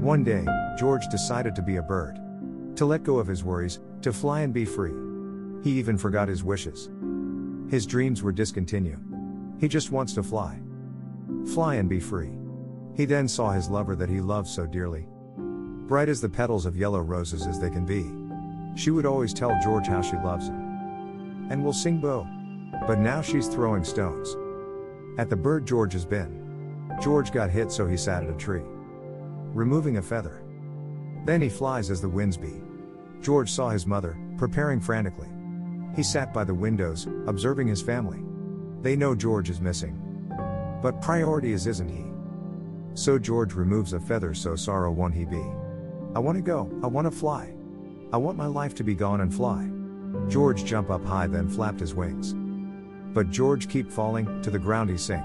One day, George decided to be a bird. To let go of his worries, to fly and be free. He even forgot his wishes. His dreams were discontinued. He just wants to fly. Fly and be free. He then saw his lover that he loved so dearly. Bright as the petals of yellow roses as they can be. She would always tell George how she loves him. And will sing Bo. But now she's throwing stones. At the bird George has been. George got hit so he sat at a tree. Removing a feather. Then he flies as the winds be. George saw his mother, preparing frantically. He sat by the windows, observing his family. They know George is missing. But priority is isn't he? So George removes a feather so sorrow won't he be. I want to go, I want to fly. I want my life to be gone and fly. George jump up high then flapped his wings. But George keep falling, to the ground he sink.